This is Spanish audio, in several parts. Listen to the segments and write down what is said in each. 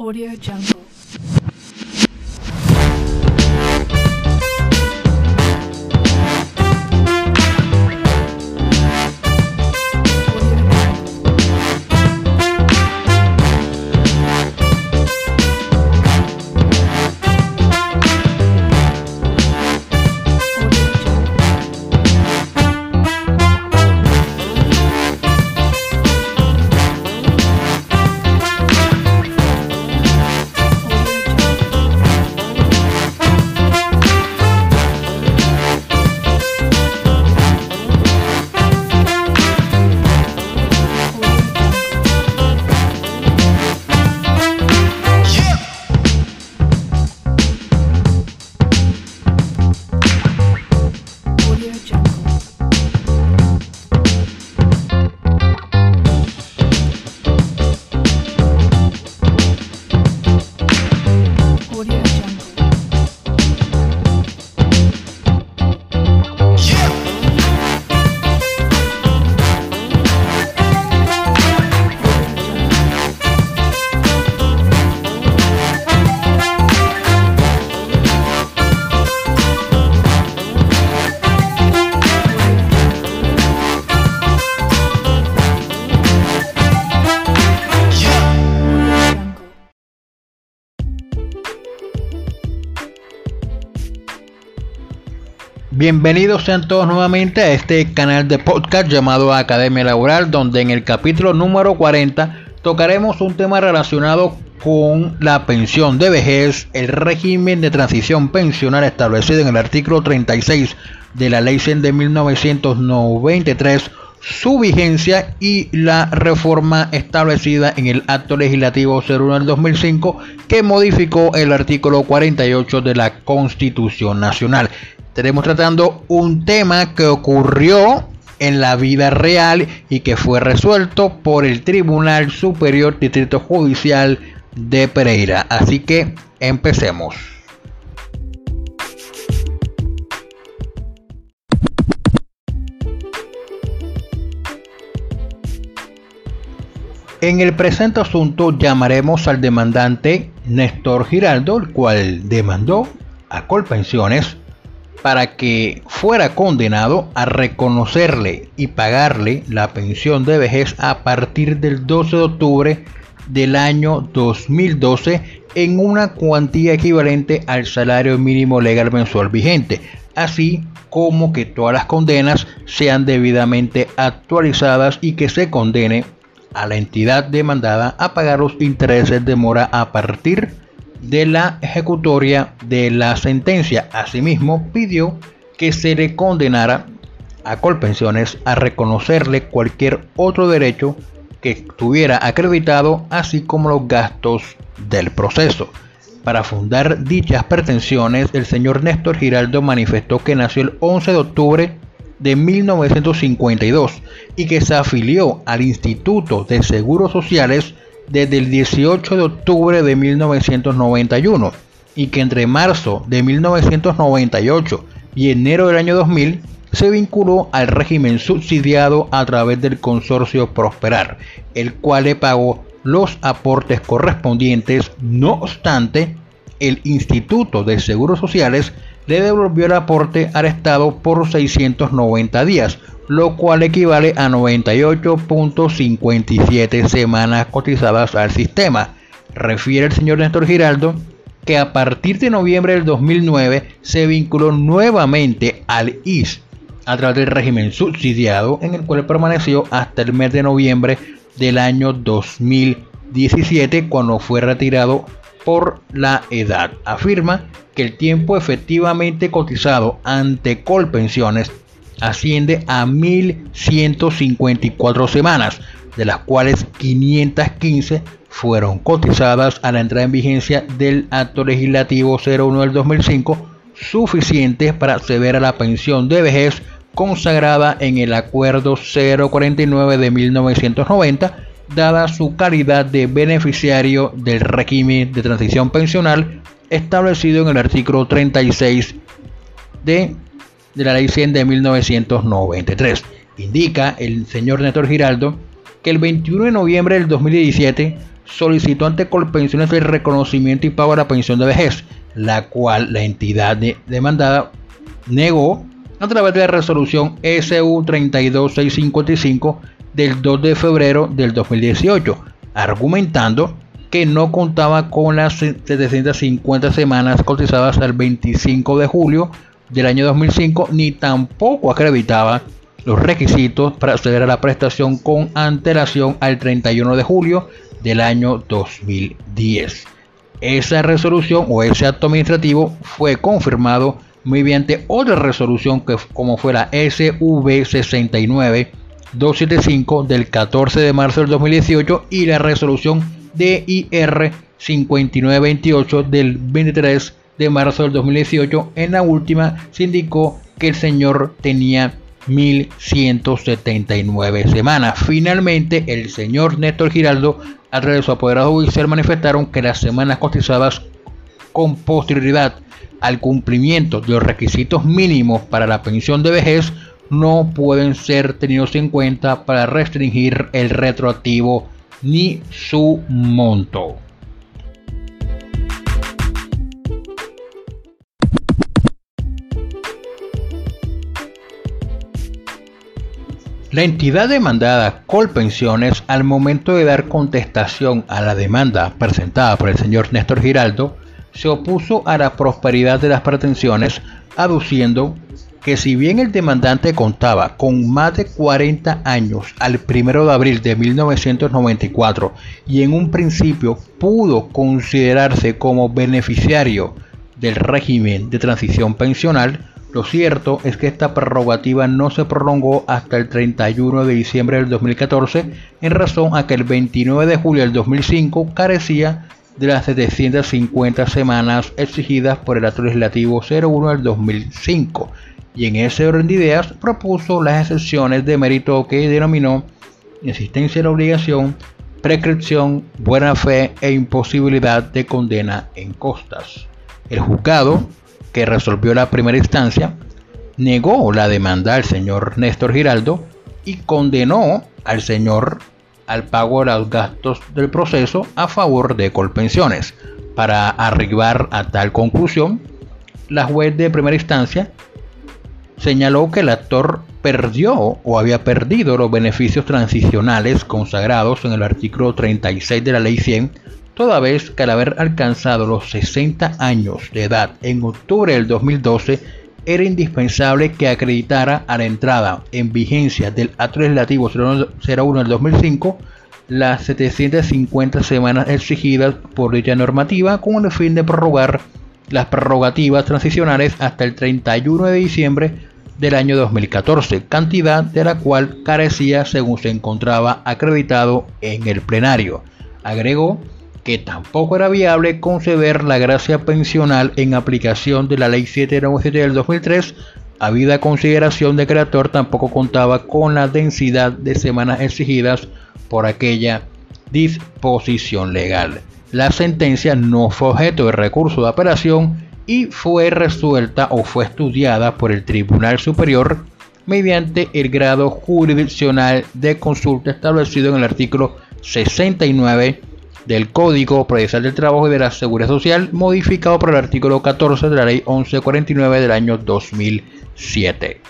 Audio Jungle. Audio Bienvenidos sean todos nuevamente a este canal de podcast llamado Academia Laboral, donde en el capítulo número 40 tocaremos un tema relacionado con la pensión de vejez, el régimen de transición pensional establecido en el artículo 36 de la ley 100 de 1993, su vigencia y la reforma establecida en el acto legislativo 01 del 2005 que modificó el artículo 48 de la Constitución Nacional. Estaremos tratando un tema que ocurrió en la vida real y que fue resuelto por el Tribunal Superior Distrito Judicial de Pereira. Así que empecemos. En el presente asunto llamaremos al demandante Néstor Giraldo, el cual demandó a Colpensiones para que fuera condenado a reconocerle y pagarle la pensión de vejez a partir del 12 de octubre del año 2012 en una cuantía equivalente al salario mínimo legal mensual vigente, así como que todas las condenas sean debidamente actualizadas y que se condene a la entidad demandada a pagar los intereses de mora a partir de la ejecutoria de la sentencia. Asimismo, pidió que se le condenara a Colpensiones a reconocerle cualquier otro derecho que estuviera acreditado, así como los gastos del proceso. Para fundar dichas pretensiones, el señor Néstor Giraldo manifestó que nació el 11 de octubre de 1952 y que se afilió al Instituto de Seguros Sociales desde el 18 de octubre de 1991 y que entre marzo de 1998 y enero del año 2000 se vinculó al régimen subsidiado a través del consorcio Prosperar, el cual le pagó los aportes correspondientes. No obstante, el Instituto de Seguros Sociales le devolvió el aporte al Estado por 690 días, lo cual equivale a 98.57 semanas cotizadas al sistema. Refiere el señor Néstor Giraldo que a partir de noviembre del 2009 se vinculó nuevamente al IS a través del régimen subsidiado en el cual permaneció hasta el mes de noviembre del año 2017 cuando fue retirado por la edad. Afirma que el tiempo efectivamente cotizado ante Colpensiones asciende a 1.154 semanas, de las cuales 515 fueron cotizadas a la entrada en vigencia del acto legislativo 01 del 2005, suficientes para acceder a la pensión de vejez consagrada en el acuerdo 049 de 1990, dada su calidad de beneficiario del régimen de transición pensional establecido en el artículo 36 de, de la ley 100 de 1993. Indica el señor Néstor Giraldo que el 21 de noviembre del 2017 solicitó ante Colpensiones el reconocimiento y pago de la pensión de vejez, la cual la entidad de demandada negó a través de la resolución SU 32655 del 2 de febrero del 2018, argumentando que no contaba con las 750 semanas cotizadas al 25 de julio del año 2005, ni tampoco acreditaba los requisitos para acceder a la prestación con antelación al 31 de julio del año 2010. Esa resolución o ese acto administrativo fue confirmado mediante otra resolución que como fue la SV 69 275 del 14 de marzo del 2018 y la resolución DIR 5928 del 23 de marzo del 2018. En la última se indicó que el señor tenía 1179 semanas. Finalmente, el señor Néstor Giraldo, a través de su apoderado judicial, manifestaron que las semanas cotizadas con posterioridad al cumplimiento de los requisitos mínimos para la pensión de vejez no pueden ser tenidos en cuenta para restringir el retroactivo ni su monto. La entidad demandada Colpensiones, al momento de dar contestación a la demanda presentada por el señor Néstor Giraldo, se opuso a la prosperidad de las pretensiones, aduciendo que si bien el demandante contaba con más de 40 años al 1 de abril de 1994 y en un principio pudo considerarse como beneficiario del régimen de transición pensional, lo cierto es que esta prerrogativa no se prolongó hasta el 31 de diciembre del 2014 en razón a que el 29 de julio del 2005 carecía de las 750 semanas exigidas por el acto legislativo 01 del 2005 y en ese orden de ideas propuso las excepciones de mérito que denominó existencia de la obligación, prescripción, buena fe e imposibilidad de condena en costas. El juzgado, que resolvió la primera instancia, negó la demanda al señor Néstor Giraldo y condenó al señor al pago de los gastos del proceso a favor de Colpensiones. Para arribar a tal conclusión, la juez de primera instancia señaló que el actor perdió o había perdido los beneficios transicionales consagrados en el artículo 36 de la Ley 100, toda vez que al haber alcanzado los 60 años de edad. En octubre del 2012, era indispensable que acreditara a la entrada en vigencia del acto legislativo 01 del 2005 las 750 semanas exigidas por dicha normativa con el fin de prorrogar las prerrogativas transicionales hasta el 31 de diciembre del año 2014, cantidad de la cual carecía según se encontraba acreditado en el plenario. Agregó que tampoco era viable conceder la gracia pensional en aplicación de la Ley 797 del 2003, habida consideración de que el actor tampoco contaba con la densidad de semanas exigidas por aquella disposición legal. La sentencia no fue objeto de recurso de apelación y fue resuelta o fue estudiada por el Tribunal Superior mediante el grado jurisdiccional de consulta establecido en el artículo 69 del Código Procesal del Trabajo y de la Seguridad Social, modificado por el artículo 14 de la Ley 1149 del año 2007.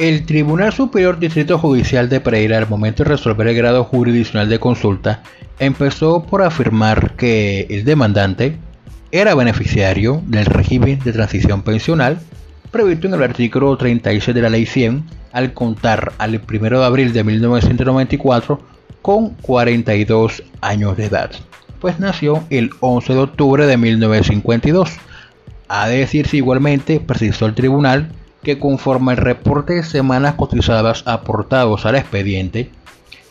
El Tribunal Superior Distrito Judicial de Pereira, al momento de resolver el grado jurisdiccional de consulta, empezó por afirmar que el demandante era beneficiario del régimen de transición pensional previsto en el artículo 36 de la Ley 100 al contar al 1 de abril de 1994 con 42 años de edad, pues nació el 11 de octubre de 1952. A decirse igualmente, precisó el tribunal que conforme al reporte de semanas cotizadas aportados al expediente,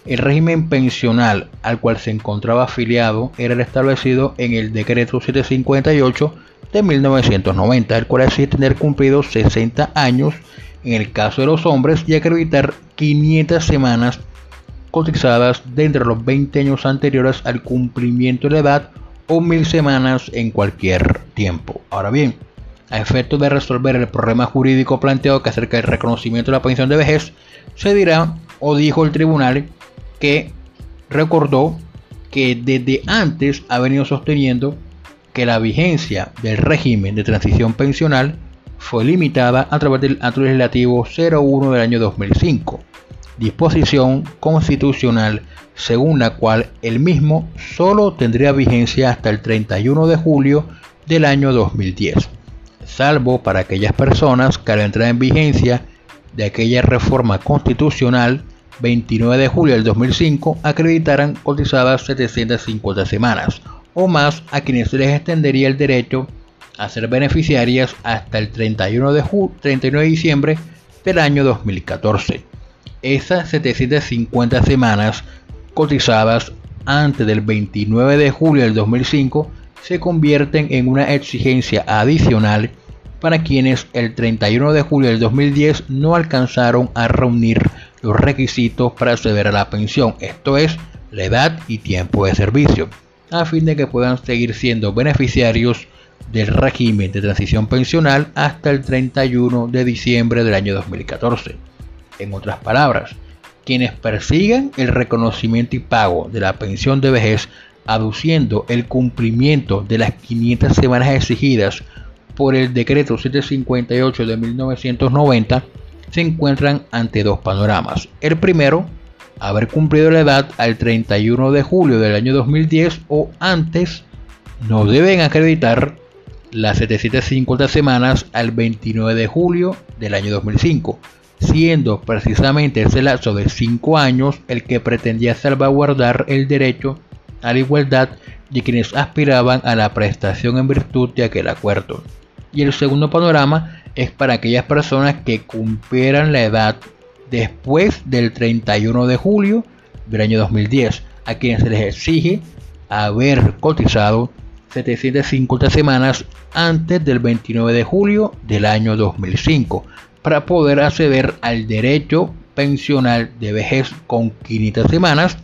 el régimen pensional al cual se encontraba afiliado era el establecido en el decreto 758 de 1990, el cual hacía tener cumplido 60 años en el caso de los hombres y acreditar 500 semanas cotizadas dentro de los 20 años anteriores al cumplimiento de la edad o 1000 semanas en cualquier tiempo. Ahora bien, a efecto de resolver el problema jurídico planteado que acerca del reconocimiento de la pensión de vejez, se dirá o dijo el tribunal que recordó que desde antes ha venido sosteniendo que la vigencia del régimen de transición pensional fue limitada a través del acto legislativo 01 del año 2005, disposición constitucional según la cual el mismo solo tendría vigencia hasta el 31 de julio del año 2010, salvo para aquellas personas que al entrar en vigencia de aquella reforma constitucional 29 de julio del 2005 acreditaran cotizadas 750 semanas o más a quienes se les extendería el derecho a ser beneficiarias hasta el 31 de, 31 de diciembre del año 2014. Esas 750 semanas cotizadas antes del 29 de julio del 2005 se convierten en una exigencia adicional para quienes el 31 de julio del 2010 no alcanzaron a reunir los requisitos para acceder a la pensión, esto es, la edad y tiempo de servicio, a fin de que puedan seguir siendo beneficiarios del régimen de transición pensional hasta el 31 de diciembre del año 2014. En otras palabras, quienes persigan el reconocimiento y pago de la pensión de vejez aduciendo el cumplimiento de las 500 semanas exigidas por el decreto 758 de 1990 se encuentran ante dos panoramas. El primero, haber cumplido la edad al 31 de julio del año 2010 o antes, no deben acreditar las 750 semanas al 29 de julio del año 2005, siendo precisamente ese lapso de 5 años el que pretendía salvaguardar el derecho a la igualdad de quienes aspiraban a la prestación en virtud de aquel acuerdo. Y el segundo panorama es para aquellas personas que cumplieran la edad después del 31 de julio del año 2010, a quienes se les exige haber cotizado 750 semanas antes del 29 de julio del año 2005 para poder acceder al derecho pensional de vejez con 500 semanas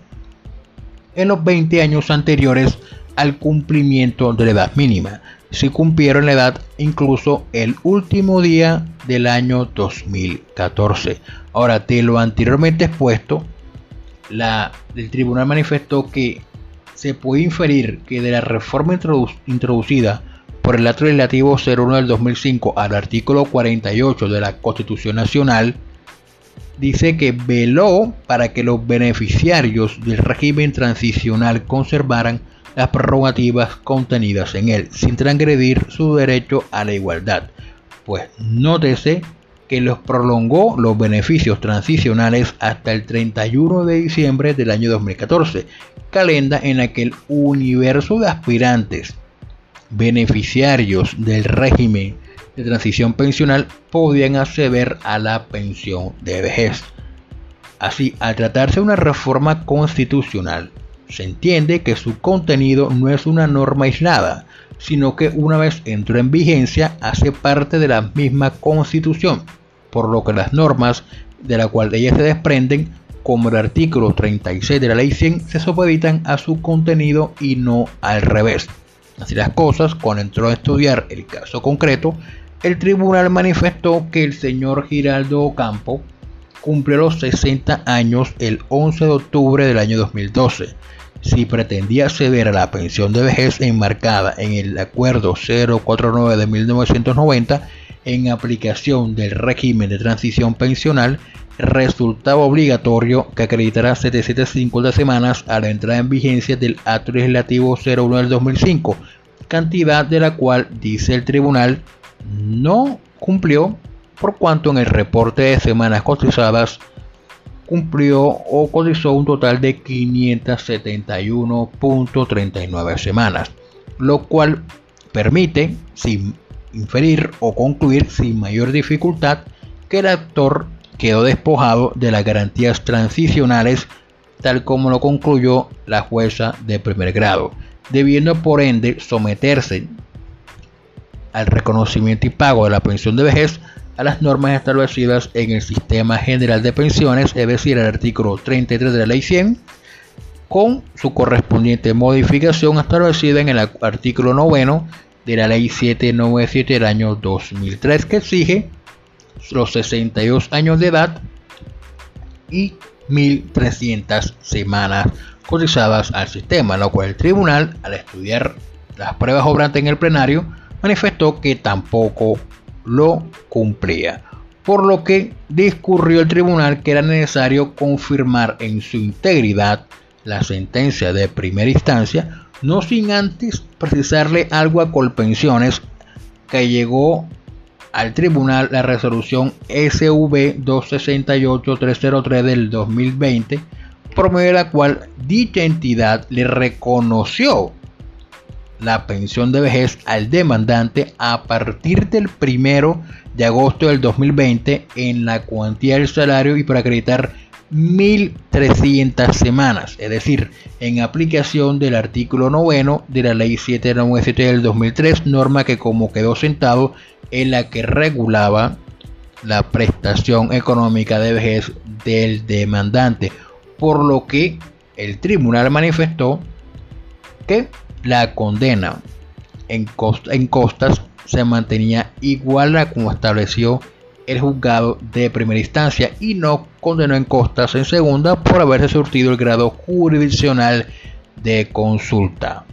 en los 20 años anteriores al cumplimiento de la edad mínima si cumplieron la edad incluso el último día del año 2014. Ahora, de lo anteriormente expuesto, la, el tribunal manifestó que se puede inferir que de la reforma introducida por el acto legislativo 01 del 2005 al artículo 48 de la Constitución Nacional, dice que veló para que los beneficiarios del régimen transicional conservaran las prerrogativas contenidas en él, sin transgredir su derecho a la igualdad. Pues nótese que los prolongó los beneficios transicionales hasta el 31 de diciembre del año 2014, calenda en la que el universo de aspirantes beneficiarios del régimen de transición pensional podían acceder a la pensión de vejez. Así, al tratarse de una reforma constitucional, se entiende que su contenido no es una norma aislada, sino que una vez entró en vigencia hace parte de la misma constitución, por lo que las normas de la cual ellas se desprenden, como el artículo 36 de la ley 100, se supeditan a su contenido y no al revés. Así las cosas, cuando entró a estudiar el caso concreto, el tribunal manifestó que el señor Giraldo Ocampo cumplió los 60 años el 11 de octubre del año 2012 si pretendía acceder a la pensión de vejez enmarcada en el Acuerdo 049 de 1990 en aplicación del régimen de transición pensional, resultaba obligatorio que acreditara 750 semanas a la entrada en vigencia del Acto Legislativo 01 del 2005, cantidad de la cual, dice el tribunal, no cumplió por cuanto en el reporte de semanas cotizadas cumplió o cotizó un total de 571.39 semanas, lo cual permite sin inferir o concluir sin mayor dificultad que el actor quedó despojado de las garantías transicionales tal como lo concluyó la jueza de primer grado, debiendo por ende someterse al reconocimiento y pago de la pensión de vejez a las normas establecidas en el Sistema General de Pensiones, es decir, el artículo 33 de la Ley 100, con su correspondiente modificación establecida en el artículo 9 de la ley 797 del año 2003 que exige los 62 años de edad y 1.300 semanas cotizadas al sistema, lo cual el tribunal, al estudiar las pruebas obrantes en el plenario, manifestó que tampoco lo cumplía, por lo que discurrió el tribunal que era necesario confirmar en su integridad la sentencia de primera instancia, no sin antes precisarle algo a Colpensiones que llegó al tribunal la resolución SV 268-303 del 2020, por medio de la cual dicha entidad le reconoció la pensión de vejez al demandante a partir del primero de agosto del 2020 en la cuantía del salario y para acreditar 1.300 semanas, es decir, en aplicación del artículo noveno de la ley 797 del 2003, norma que como quedó sentado en la que regulaba la prestación económica de vejez del demandante, por lo que el tribunal manifestó que la condena en, en costas se mantenía igual a como estableció el juzgado de primera instancia y no condenó en costas en segunda por haberse surtido el grado jurisdiccional de consulta.